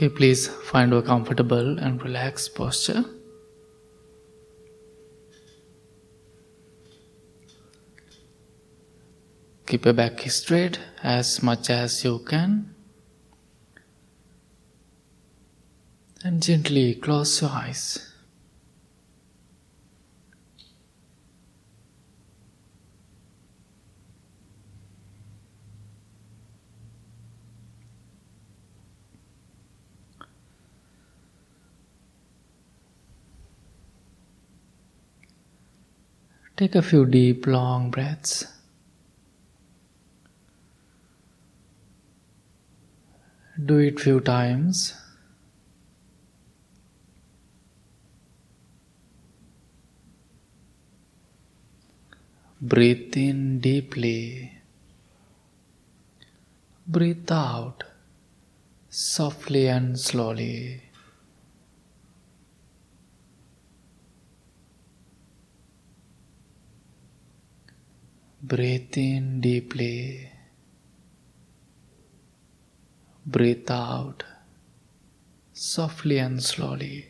Okay, please find a comfortable and relaxed posture. Keep your back straight as much as you can. And gently close your eyes. Take a few deep, long breaths. Do it few times. Breathe in deeply. Breathe out softly and slowly. Breathe in deeply. Breathe out softly and slowly.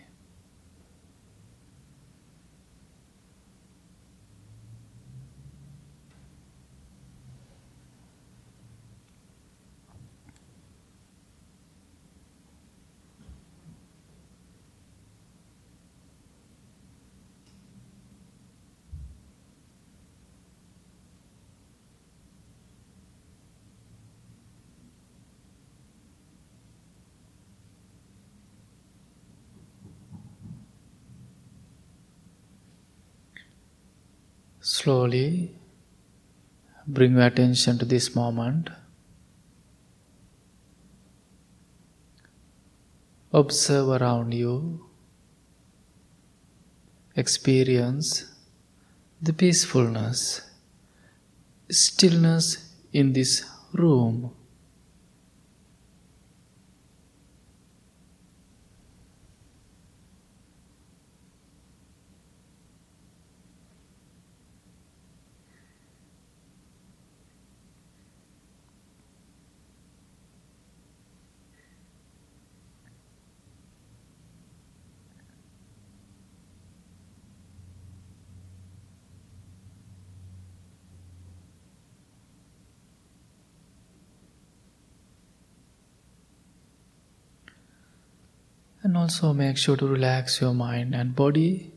Slowly bring your attention to this moment. Observe around you. Experience the peacefulness, stillness in this room. And also make sure to relax your mind and body.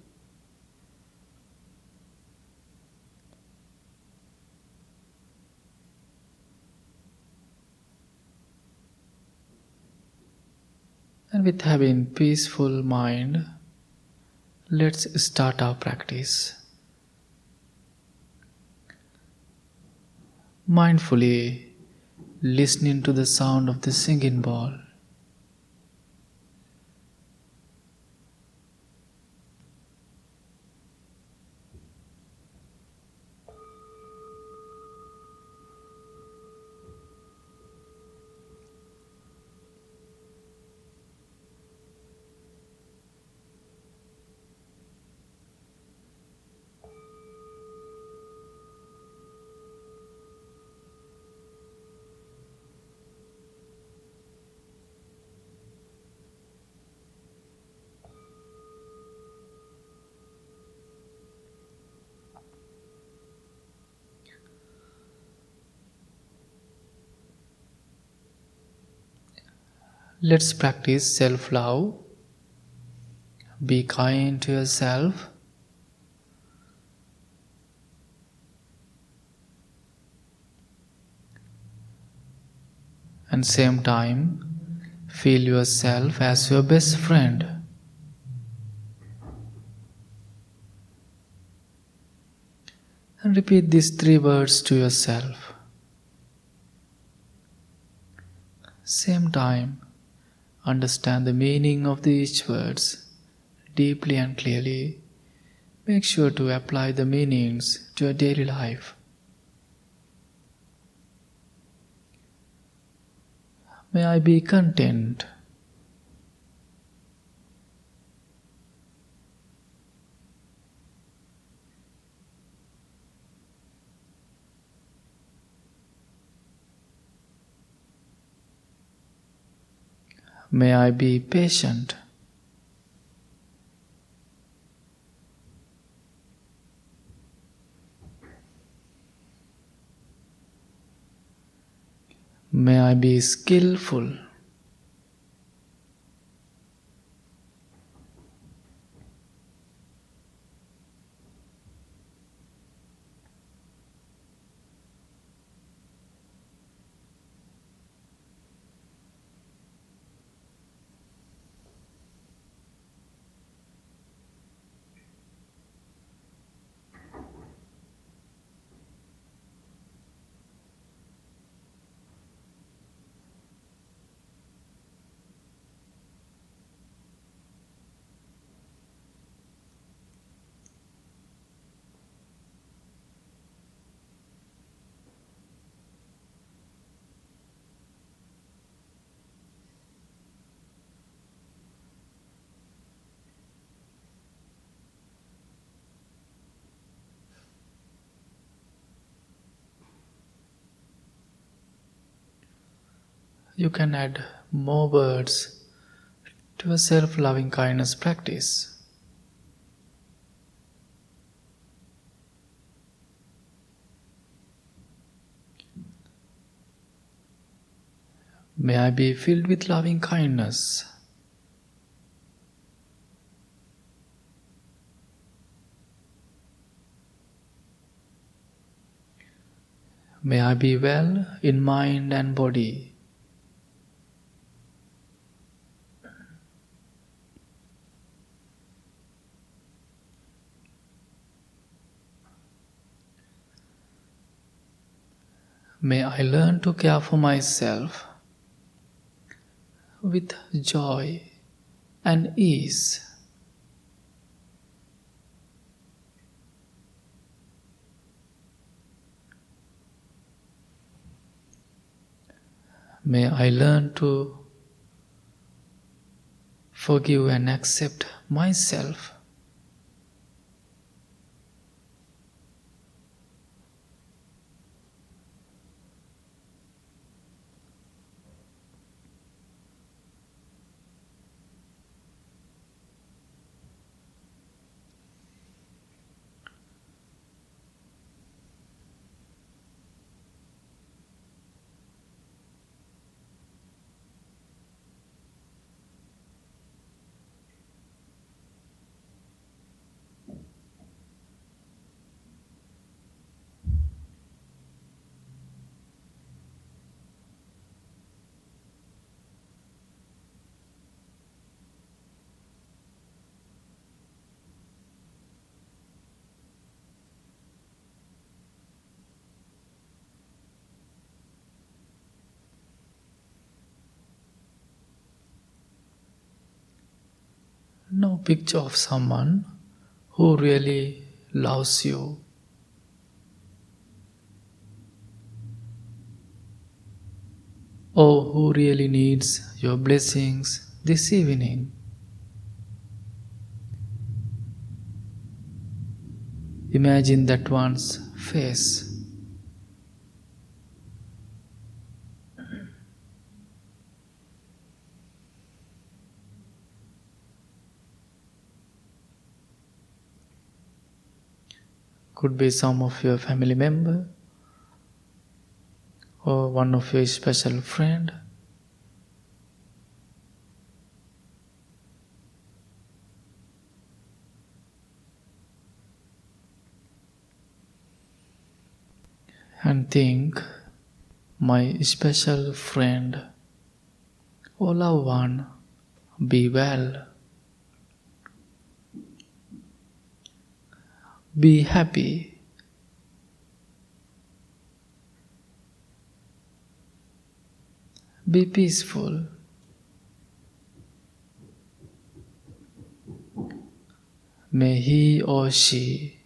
And with having peaceful mind, let's start our practice. Mindfully listening to the sound of the singing bowl. Let's practice self love. Be kind to yourself. And same time, feel yourself as your best friend. And repeat these three words to yourself. Same time, understand the meaning of these words deeply and clearly. Make sure to apply the meanings to your daily life. May I be content. May I be patient. May I be skillful. You can add more words to a self loving kindness practice. May I be filled with loving kindness. May I be well in mind and body. May I learn to care for myself with joy and ease. May I learn to forgive and accept myself. No picture of someone who really loves you. Or who really needs your blessings this evening. Imagine that one's face. Could be some of your family member or one of your special friend. And think, my special friend or loved one, be well. Be happy. Be peaceful. May he or she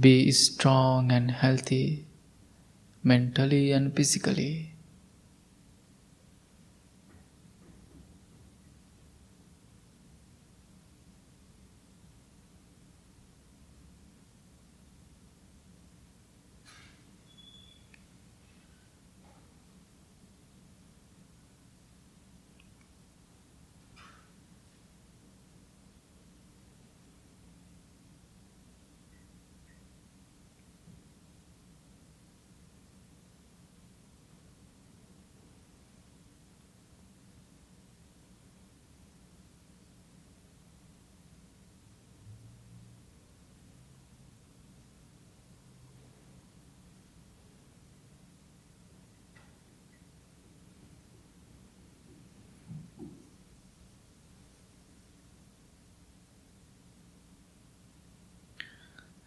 be strong and healthy mentally and physically.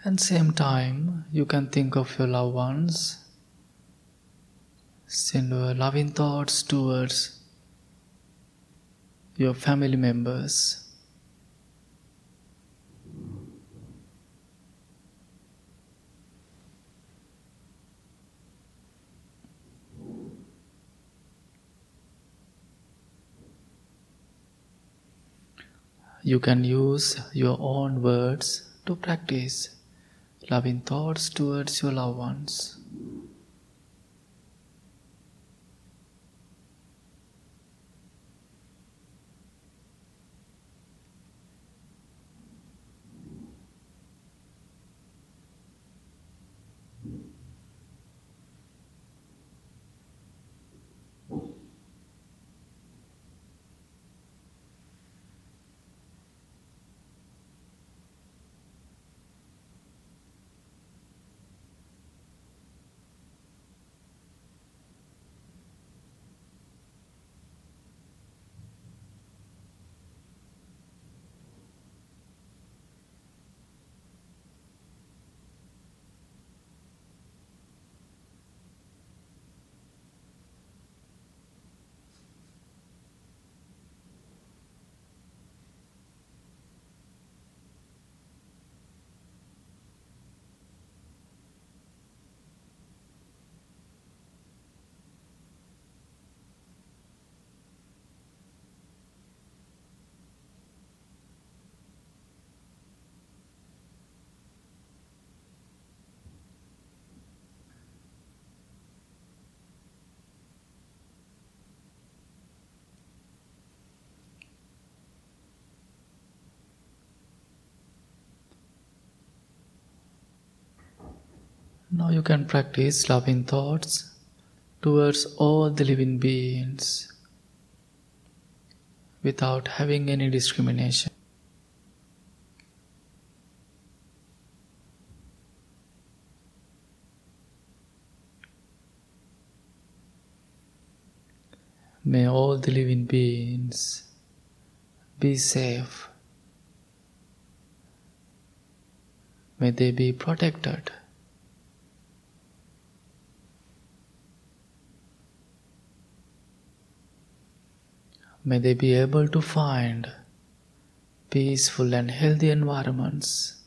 And same time, you can think of your loved ones. Send your loving thoughts towards your family members. You can use your own words to practice loving thoughts towards your loved ones. Now you can practice loving thoughts towards all the living beings without having any discrimination. May all the living beings be safe. May they be protected. May they be able to find peaceful and healthy environments.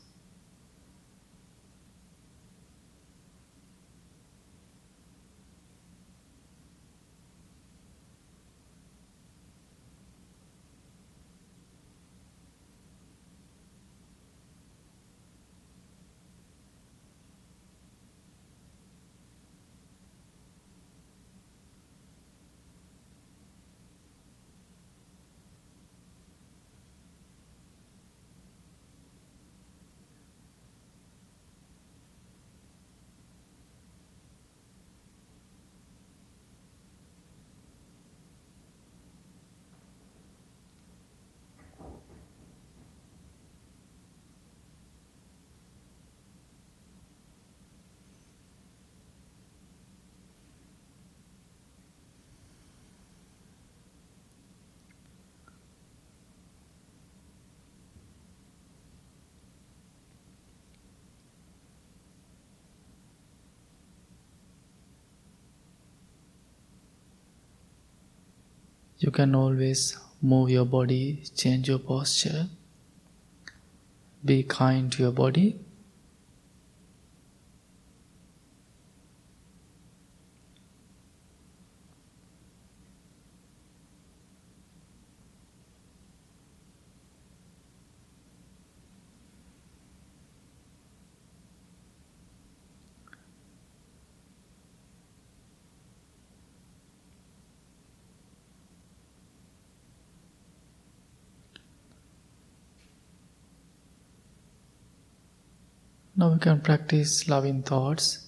You can always move your body, change your posture. Be kind to your body. Now we can practice loving thoughts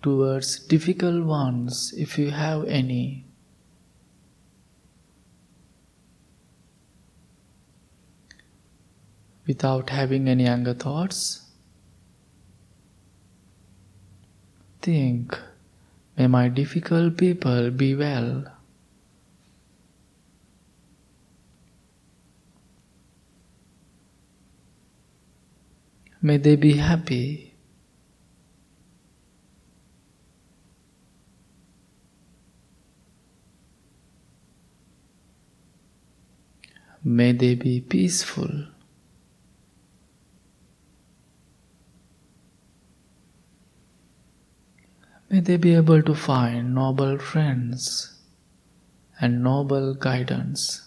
towards difficult ones if you have any. Without having any anger thoughts, think, may my difficult people be well. May they be happy. May they be peaceful. May they be able to find noble friends and noble guidance.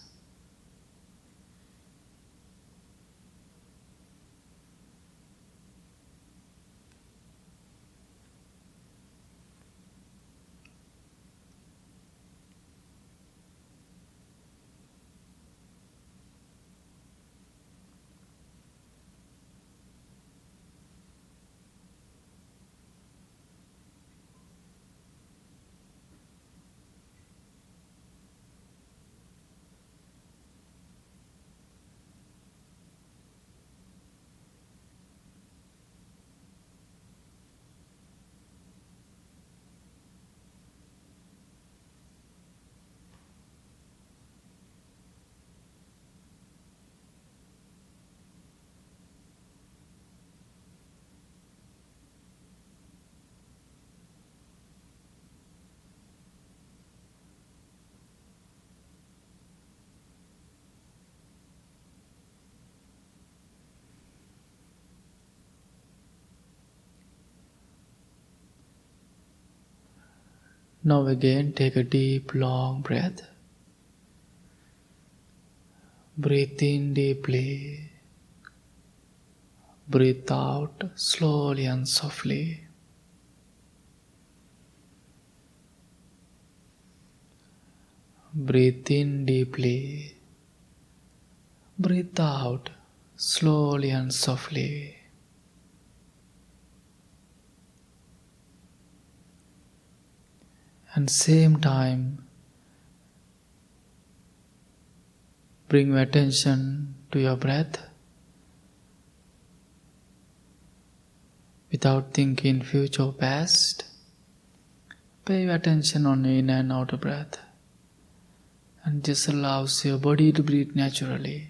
Now again take a deep long breath. Breathe in deeply. Breathe out slowly and softly. Breathe in deeply. Breathe out slowly and softly. And same time bring your attention to your breath without thinking future past. Pay your attention on in and out breath and just allows your body to breathe naturally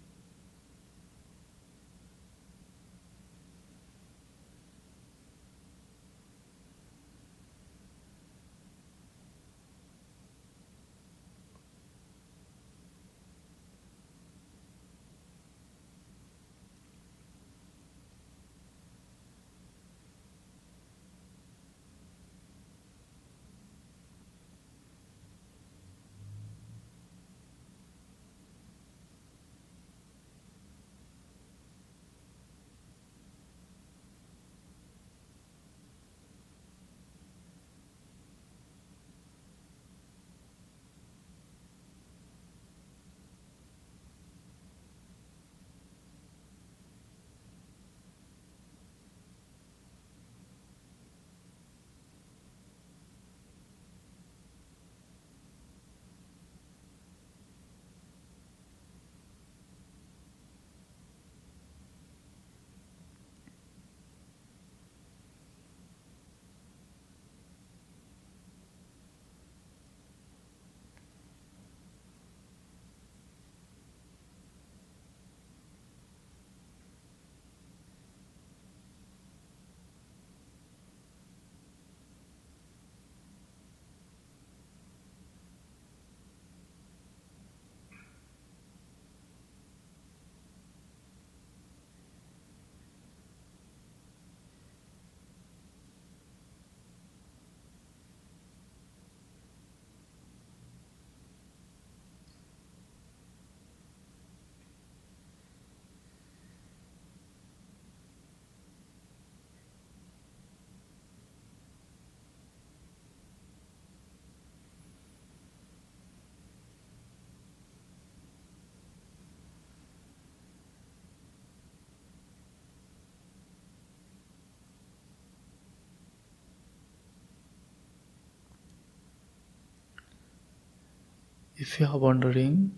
If you are wondering,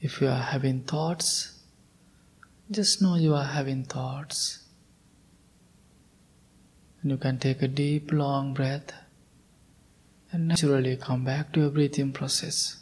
if you are having thoughts, just know you are having thoughts. And you can take a deep, long breath and naturally come back to your breathing process.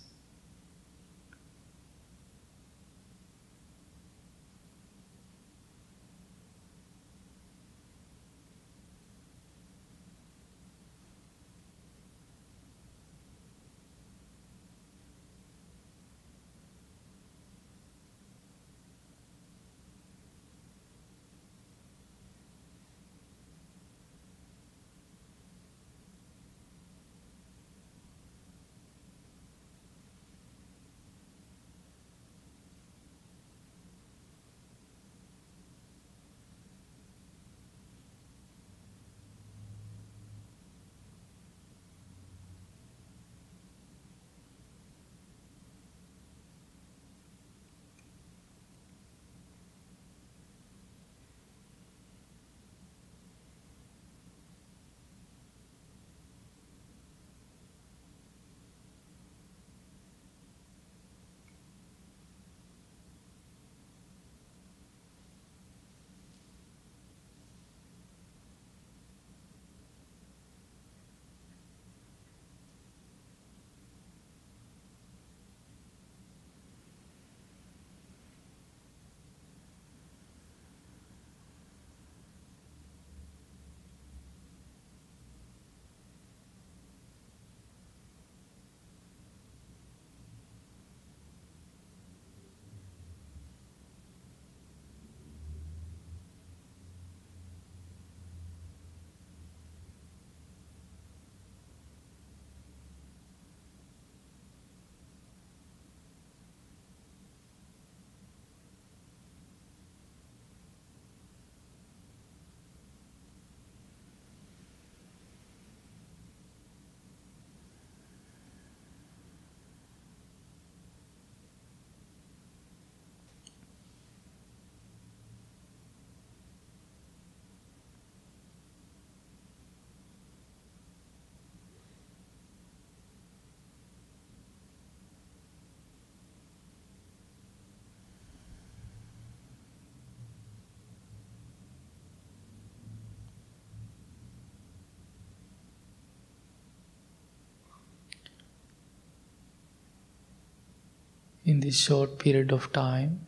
In this short period of time.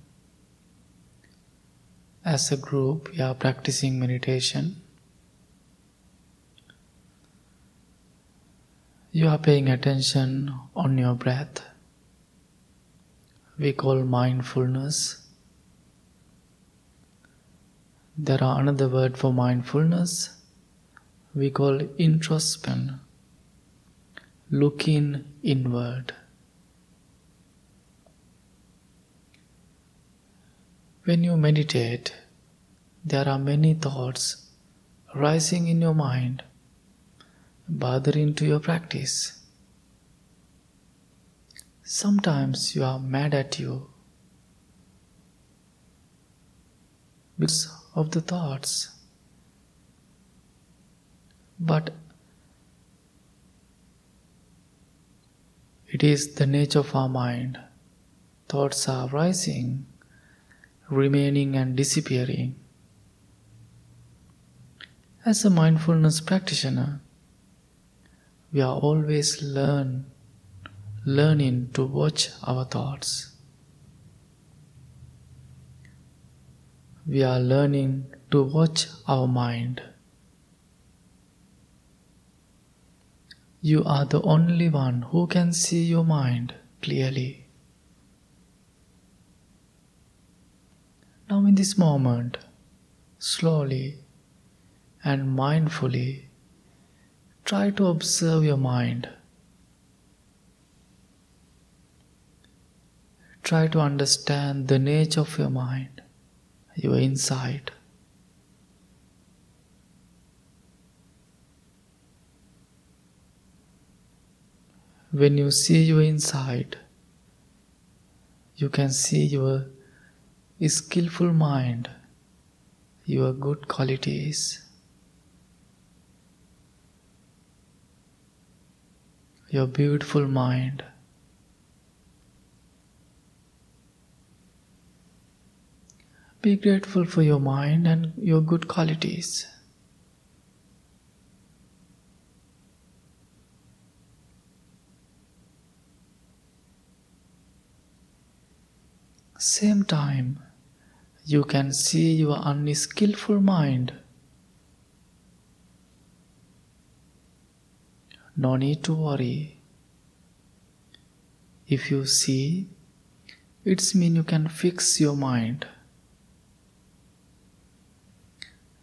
As a group, we are practicing meditation. You are paying attention on your breath. We call mindfulness. There are another word for mindfulness. We call introspection, looking inward. When you meditate, there are many thoughts rising in your mind, bothering to your practice. Sometimes you are mad at you because of the thoughts. But it is the nature of our mind. Thoughts are rising remaining and disappearing. As a mindfulness practitioner, we are always learn, learning to watch our thoughts. We are learning to watch our mind. You are the only one who can see your mind clearly. Now, in this moment, slowly and mindfully, try to observe your mind. Try to understand the nature of your mind, your insight. When you see your inside, you can see your skillful mind, your good qualities, your beautiful mind. Be grateful for your mind and your good qualities. Same time, you can see your unskillful mind. No need to worry. If you see, it's mean you can fix your mind.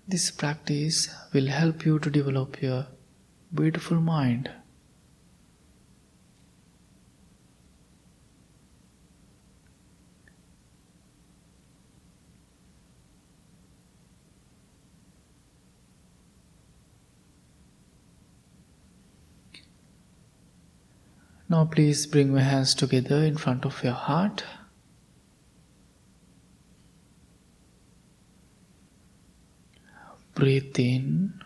This practice will help you to develop your beautiful mind. Now, please bring your hands together in front of your heart. Breathe in,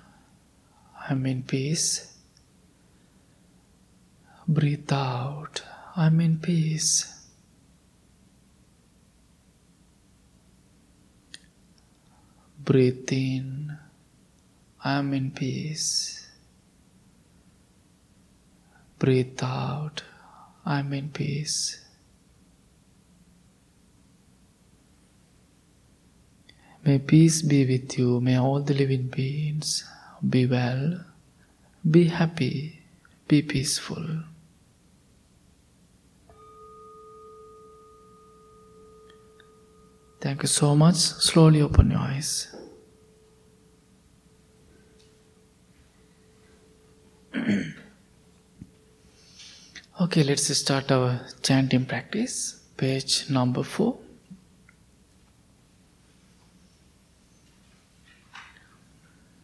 I'm in peace. Breathe out, I'm in peace. Breathe in, I'm in peace. Breathe out, I'm in peace. May peace be with you. May all the living beings be well, be happy, be peaceful. Thank you so much. Slowly open your eyes. okay, let's start our chanting practice. Page number 4.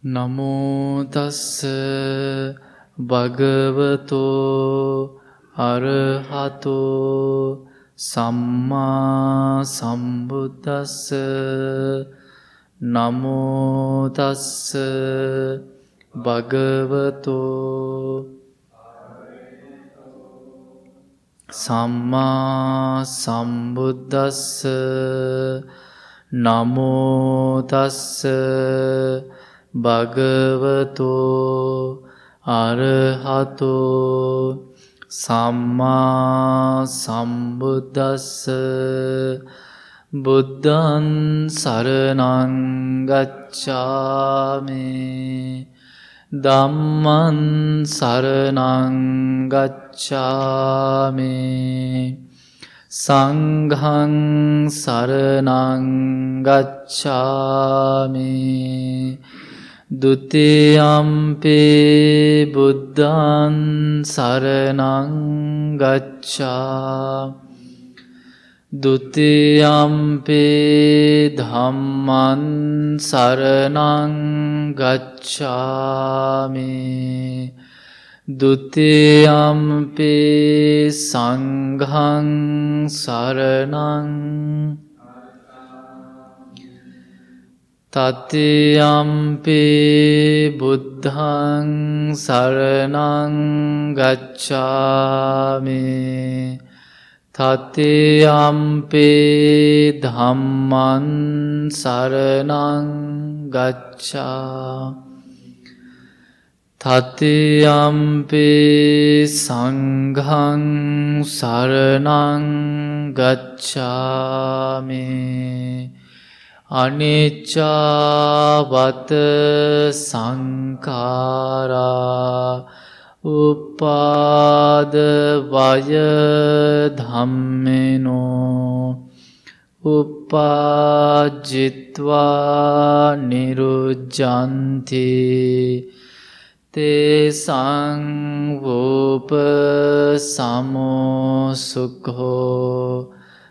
නමෝතස්ස භගවතෝ අරහතෝ සම්මා සම්බුද්දස්ස නමෝතස්ස භගවතෝ සම්මා සම්බුද්දස්ස නමෝතස්ස භගවතෝ අරහතෝ සම්මා සම්බුද්දස්ස බුද්ධන් සරනංගච්ඡාමි දම්මන් සරනංගච්ඡාමේ සංහං සරනංගච්ඡාමේ දුතියම්පේ බුද්ධන් සරනංගච්ඡා දුතියම්පේ ධම්මන් සරණං ගච්ඡාමි දුතියම්පේ සංඝං සරණං තතියම්පේ බුද්ධං සරණං ගච්ඡාමේ තතියම්පේ ධම්මං සරණං ගච්ඡා. තතියම්පේ සංඝං සරණං ගච්ඡාමි. අනිච්චාවත සංකාරා උපාදවය ධම්මනෝ උපාජිත්වා නිරුජ්ජන්ති තේසංවෝප සමෝසුකෝ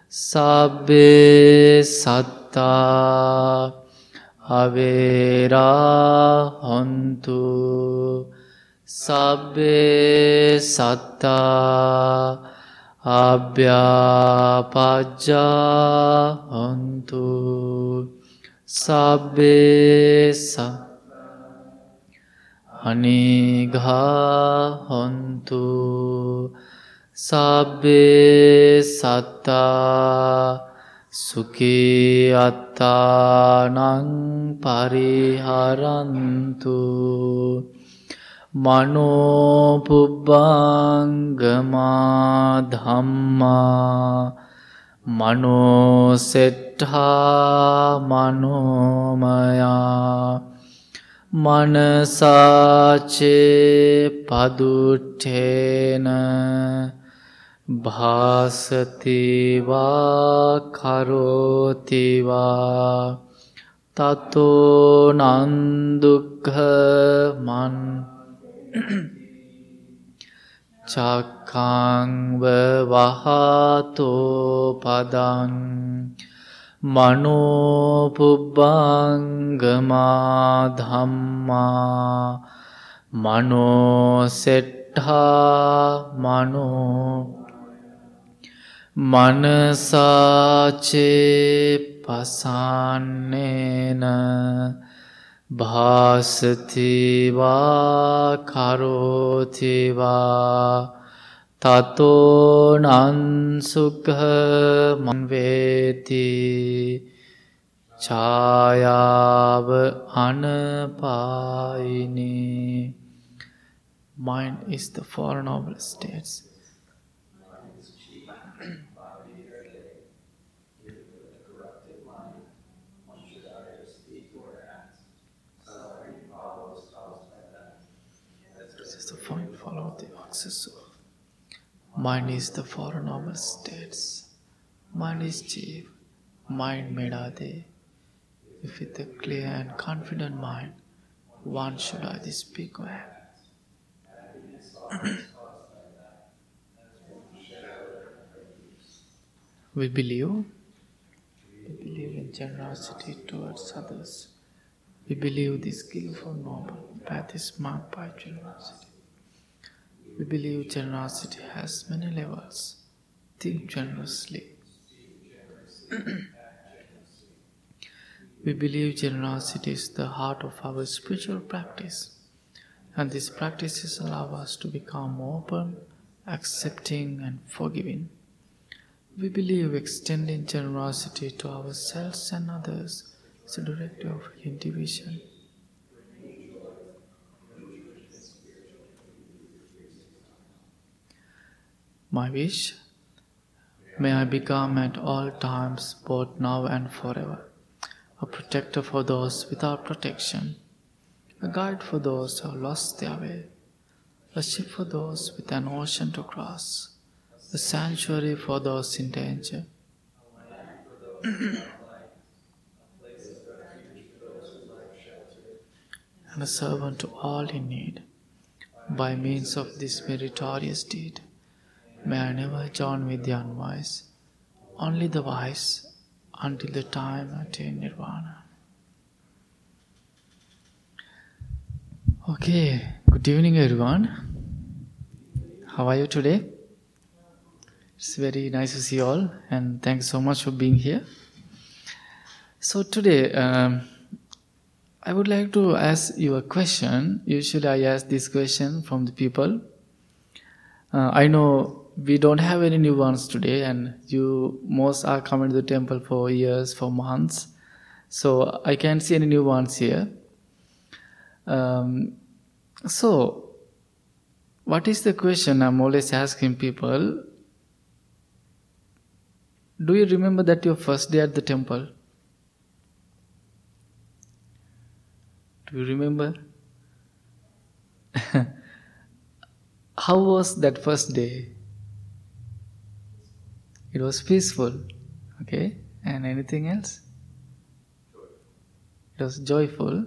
සබ්බේ සත්තා අවේරා හොන්තු සබ්බේ සත්තා අභ්‍යාපජ්ජාහොන්තු සබ්බේස අනිගාහොන්තු සබ්බේ සත්තා සුකී අත්තානං පරිහරන්තු මනෝපුබ්බංගමා ධම්මා මනෝසෙට්හා මනෝමයා මනසාචේ පදුට්ඨේන භාසතිවා කරෝතිවා තතෝ නන්දුක්හ මන් චක්ඛංව වහතෝ පදං මනෝ පුබ්බංගමා ධම්මා මනෝ සෙට්ඨා මනෝ මනසාචේ පසන්නේන භාසතිවා කරෝතිවා තතෝ නන්සුක මන්වේති ඡායාව අනපායිනී Mind is the Four Noble States. Access of. Mind is the four normal states. Mind is chief. Mind medade. If with a clear and confident mind, one should either speak well. we believe. We believe in generosity towards others. We believe the skillful noble path is marked by generosity. We believe generosity has many levels. Think generously. we believe generosity is the heart of our spiritual practice, and these practices allow us to become open, accepting, and forgiving. We believe extending generosity to ourselves and others is a directive of individual. My wish, may I become at all times, both now and forever, a protector for those without protection, a guide for those who have lost their way, a ship for those with an ocean to cross, a sanctuary for those in danger. and a servant to all in need by means of this meritorious deed. May I never join with the unwise, only the wise until the time I attain nirvana. Okay, good evening everyone. How are you today? It's very nice to see you all, and thanks so much for being here. So, today um, I would like to ask you a question. Usually, I ask this question from the people. Uh, I know we don't have any new ones today and you most are coming to the temple for years for months. So i can't see any new ones here. Um, so what is the question i'm always asking people? Do you remember that your first day at the temple? Do you remember? How was that first day it was peaceful. Okay? And anything else? It was joyful.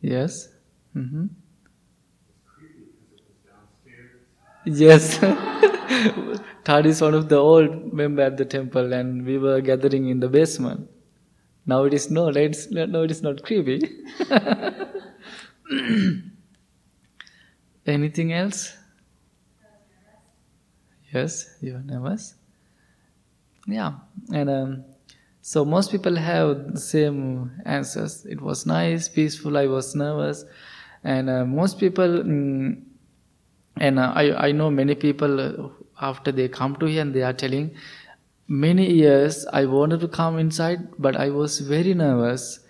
Yes. Mm-hmm. Yes. Thad is one of the old member at the temple, and we were gathering in the basement. Now it is no, right? Now it is not creepy. Anything else? Yes, you are nervous. Yeah, and um, so most people have the same answers. It was nice, peaceful. I was nervous, and uh, most people, mm, and uh, I I know many people after they come to here and they are telling, many years I wanted to come inside, but I was very nervous.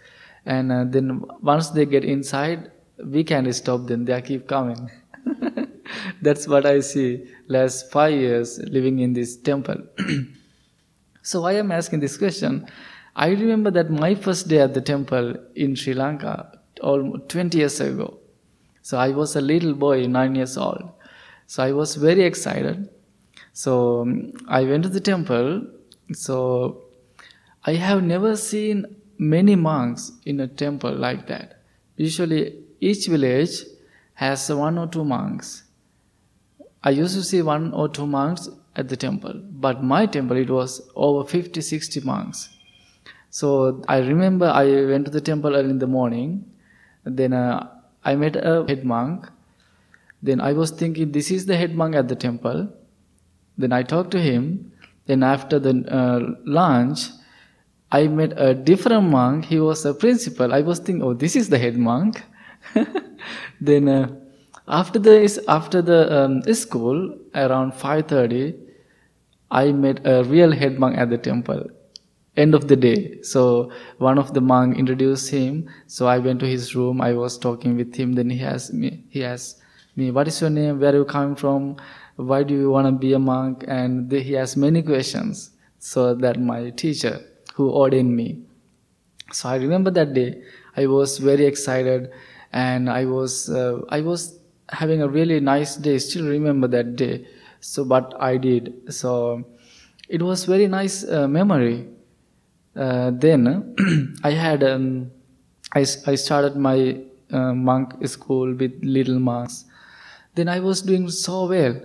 And uh, then once they get inside, we can't stop them. They keep coming. That's what I see last five years living in this temple. so why I'm asking this question? I remember that my first day at the temple in Sri Lanka, almost 20 years ago. So I was a little boy, nine years old. So I was very excited. So um, I went to the temple. So I have never seen many monks in a temple like that. Usually each village has one or two monks. I used to see one or two monks at the temple, but my temple it was over 50 60 monks. So I remember I went to the temple early in the morning, then uh, I met a head monk. Then I was thinking, this is the head monk at the temple. Then I talked to him. Then after the uh, lunch, I met a different monk. He was a principal. I was thinking, oh, this is the head monk. then uh, after the after the um, school, around five thirty, I met a real head monk at the temple. End of the day. So one of the monk introduced him. So i went to his room. I was talking with him. Then he asked me he asked me what is your name? Where are you coming from? Why do you want to be a monk? And he asked many questions. So that my teacher who ordained me. So i remember that day. I was very excited and i was uh, i was having a really nice day still remember that day so but i did so it was very nice uh, memory uh, then I had um, I, I started my uh, monk school with little monks. Then I was doing so well.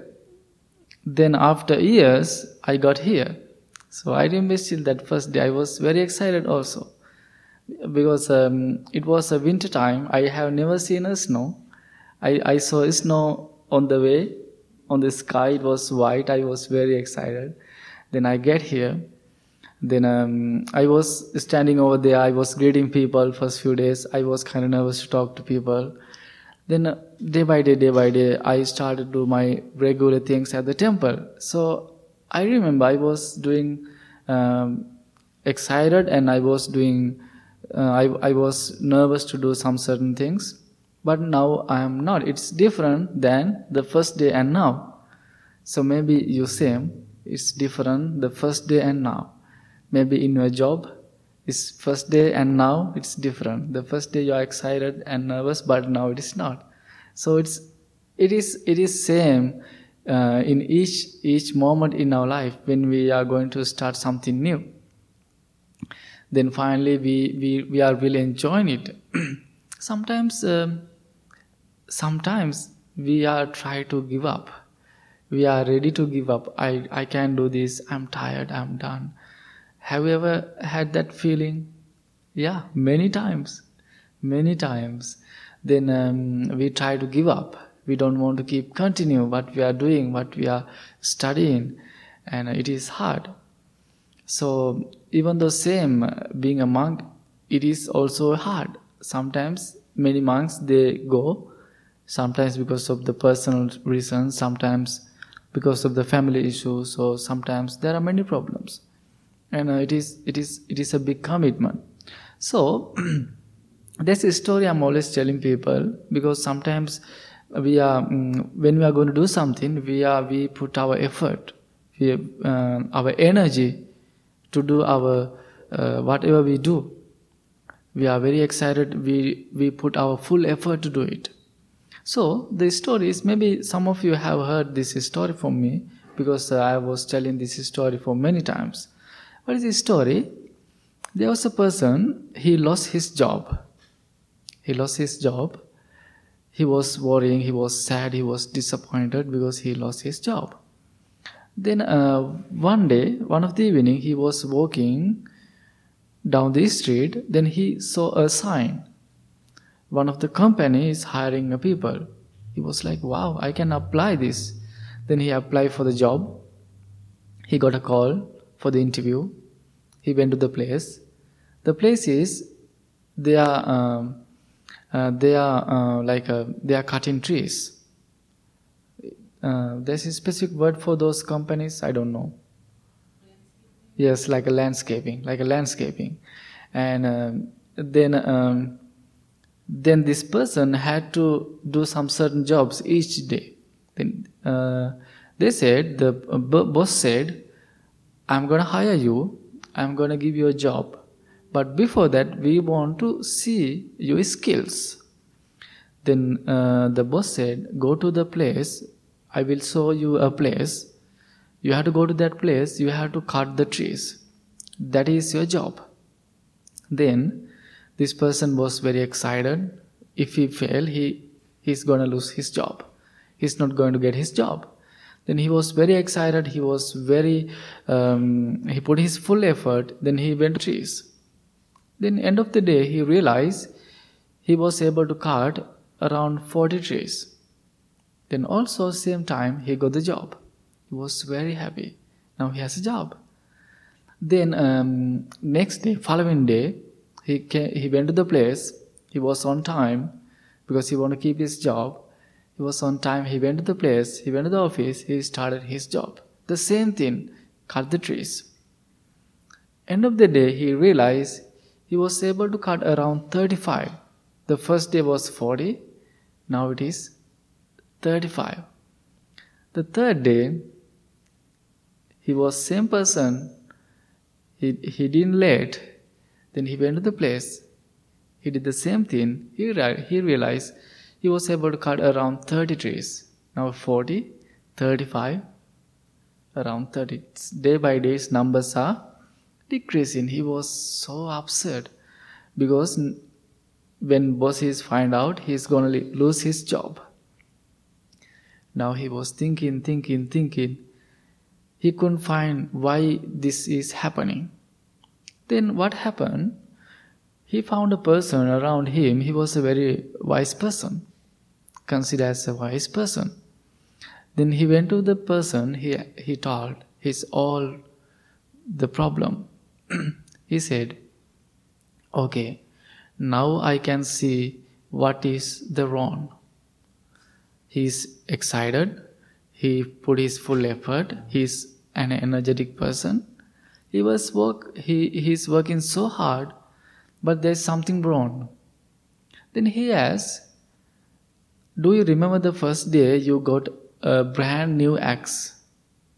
Then after years, I got here. So I remember still that first day. I was very excited also because um, it was a winter time. I have never seen a snow. I, I saw snow on the way on the sky. It was white. I was very excited. Then I get here then um, I was standing over there. I was greeting people first few days. I was kind of nervous to talk to people. Then uh, day by day, day by day, I started to do my regular things at the temple. So I remember I was doing um, excited and I was doing. Uh, I I was nervous to do some certain things, but now I am not. It's different than the first day and now. So maybe you same. It's different the first day and now maybe in your job it's first day and now it's different the first day you are excited and nervous but now it is not so it's it is it is same uh, in each each moment in our life when we are going to start something new then finally we we, we are really enjoying it sometimes um, sometimes we are try to give up we are ready to give up i i can't do this i'm tired i'm done have you ever had that feeling? Yeah, many times. Many times. Then um, we try to give up. We don't want to keep continue what we are doing, what we are studying, and it is hard. So even though same uh, being a monk, it is also hard. Sometimes many monks they go, sometimes because of the personal reasons, sometimes because of the family issues, so sometimes there are many problems. And uh, it is it is it is a big commitment. So that's a story i'm always telling people because sometimes we are um, when we are going to do something we are we put our effort we uh, our energy to do our uh, whatever we do. We are very excited we we put our full effort to do it so the stories maybe some of you have heard this story from me because i was telling this story for many times what is the story? There was a person, he lost his job. He lost his job. He was worrying, he was sad, he was disappointed because he lost his job. Then uh, one day, one of the evening, he was walking down the street. Then he saw a sign. One of the company is hiring a people. He was like, "Wow, I can apply this." Then he applied for the job. He got a call for the interview. He went to the place. The place is they are um, uh, they are uh, like uh, they are cutting trees. uh, there's a specific word for those companies. I don't know. Yes, like a landscaping, like a landscaping, and um, then um, then this person had to do some certain jobs each day. Then uh, they said the boss said, "I'm gonna hire you. I'm gonna give you a job, but before that, we want to see your skills." Then uh, the boss said, "Go to the place. I will show you a place. You have to go to that place. You have to cut the trees. That is your job." Then this person was very excited. If he fail, he he's to lose his job. He's not going to get his job. Then he was very excited. He was very um, he put his full effort. Then he went to trees. Then end of the day, he realized he was able to cut around 40 trees. Then also same time he got the job. He was very happy. Now he has a job. Then um, next day, following day, he came, he went to the place. He was on time because he wanted to keep his job. He was on time. He went to the place. He went to the office. He started his job. The same thing. Cut the trees. End of the day, he realized he was able to cut around 35. The first day was 40. Now it is 35. The third day, he was same person. He, he didn't late then he went to the place. He did the same thing. He, he realized he was able to cut around 30 trees. Now 40, 35, around 30. Day by day, his numbers are decreasing. He was so upset because when bosses find out, he's to lose his job. Now he was thinking, thinking, thinking. He couldn't find why this is happening. Then what happened? He found a person around him, he was a very wise person, considered as a wise person. Then he went to the person, he, he told his all the problem. he said, Okay, now I can see what is the wrong. He's excited, he put his full effort, he's an energetic person he was work he he's working so hard but there's something wrong. Then he asked do you remember the first day you got a brand new axe?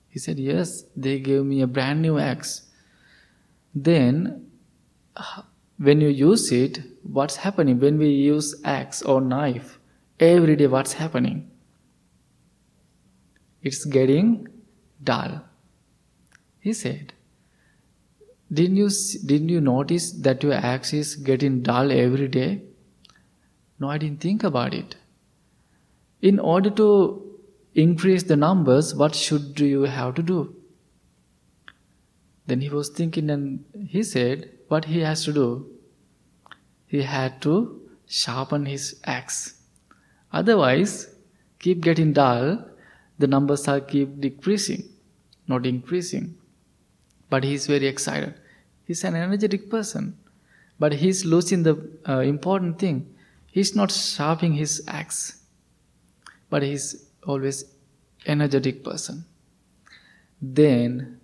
He said yes they gave me a brand new axe. Then when you use it what's happening? When we use axe or knife every day what's happening? It's getting dull. He said didn't you, didn't you notice that your axe is getting dull every day? No, I didn't think about it. In order to increase the numbers, what should you have to do? Then he was thinking and he said, what he has to do? He had to sharpen his axe. Otherwise, keep getting dull, the numbers are keep decreasing, not increasing but he's very excited. He's an energetic person, but he's losing the uh, important thing. He's not sharpening his axe, but he's always energetic person. Then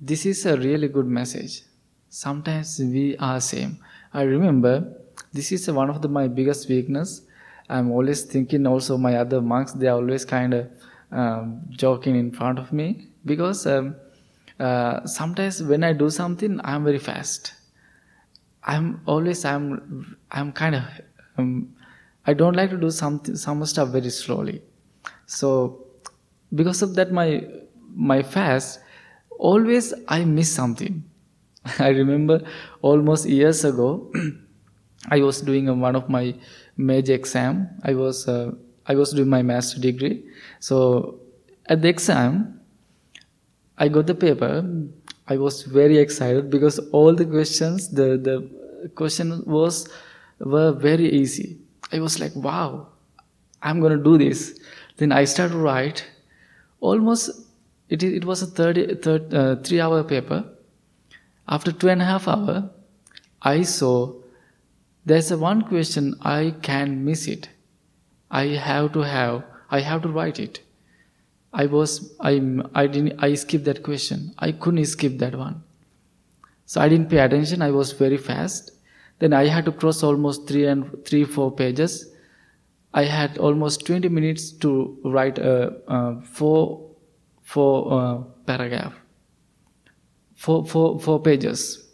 this is a really good message. Sometimes we are same. I remember this is one of the, my biggest weakness. I'm always thinking also my other monks they are always kind of um, joking in front of me because um, uh, sometimes when I do something, I'm very fast. I'm always I'm I'm kind of um, I don't like to do something some stuff very slowly. So because of that, my my fast always I miss something. I remember almost years ago, I was doing one of my major exam. I was uh, I was doing my master degree. So at the exam, I got the paper. I was very excited because all the questions, the, the question was were very easy. I was like, wow, I'm gonna do this. Then I started to write. Almost, it, it was a 30, 30 uh, three hour paper. After two and a half hour, I saw there's a one question I can miss it. I have to have I have to write it. I was I I didn't I skipped that question. I couldn't skip that one. So I didn't pay attention. I was very fast. Then I had to cross almost three and three four pages. I had almost 20 minutes to write a, a four four uh, paragraph, four, four, four pages.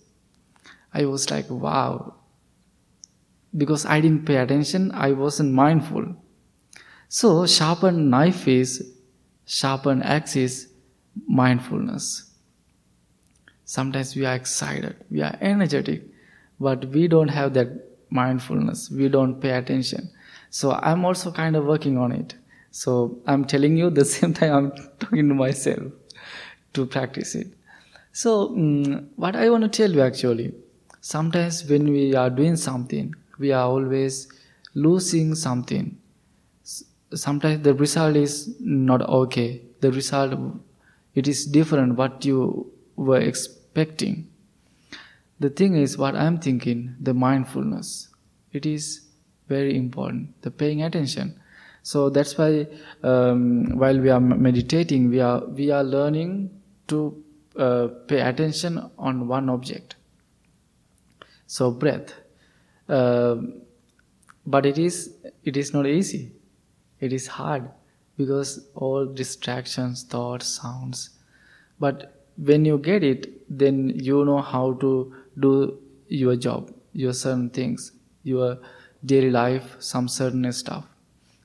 I was like, wow. Because I didn't pay attention, I wasn't mindful. So, sharpened knife is sharpened axe is mindfulness. Sometimes we are excited, we are energetic, but we don't have that mindfulness, we don't pay attention. So, I'm also kind of working on it. So, I'm telling you the same time I'm talking to myself to practice it. So, um, what I want to tell you actually, sometimes when we are doing something, we are always losing something sometimes the result is not okay. The result it is different what you were expecting. The thing is what i'm thinking the mindfulness it is very important the paying attention. So that's why um, while we are meditating we are we are learning to uh, pay attention on one object. So breath uh, but it is it is not easy it is hard because all distractions thoughts sounds. But when you get it then you know how to do your job your certain things your daily life some certain stuff.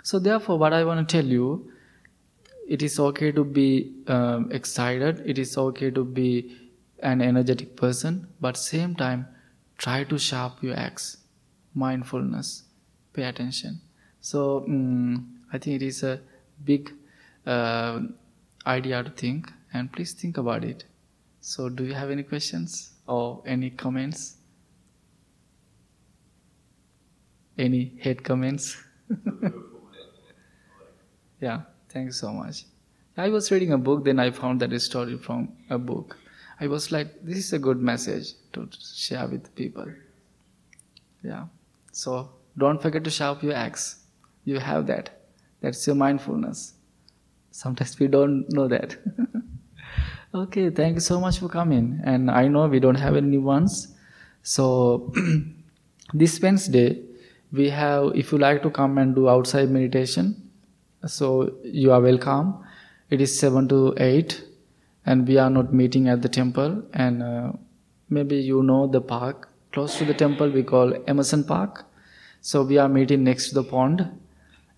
So therefore what i want to tell you it is okay to be um, excited it is okay to be an energetic person but same time try to sharp your axe mindfulness pay attention. So um, I think it is a big uh, idea to think, and please think about it. So, do you have any questions or any comments? Any hate comments? yeah, thank you so much. I was reading a book, then I found that story from a book. I was like, this is a good message to share with people. Yeah. So don't forget to sharp your axe. You have that. That's your mindfulness. Sometimes we don't know that. okay, thank you so much for coming. And I know we don't have any ones. So this Wednesday, we have, if you like to come and do outside meditation, so you are welcome. It is 7 to 8, and we are not meeting at the temple. And uh, maybe you know the park close to the temple we call Emerson Park. So we are meeting next to the pond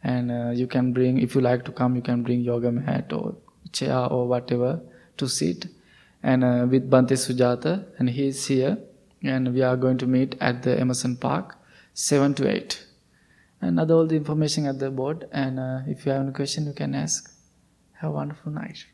and uh, you can bring if you like to come you can bring yoga mat or chair or whatever to sit. And uh, with Bante Sujata and he is here. And we are going to meet at the Emerson Park 7 to 8 and other all the information at the board. And uh, if you have any question you can ask. Have a wonderful night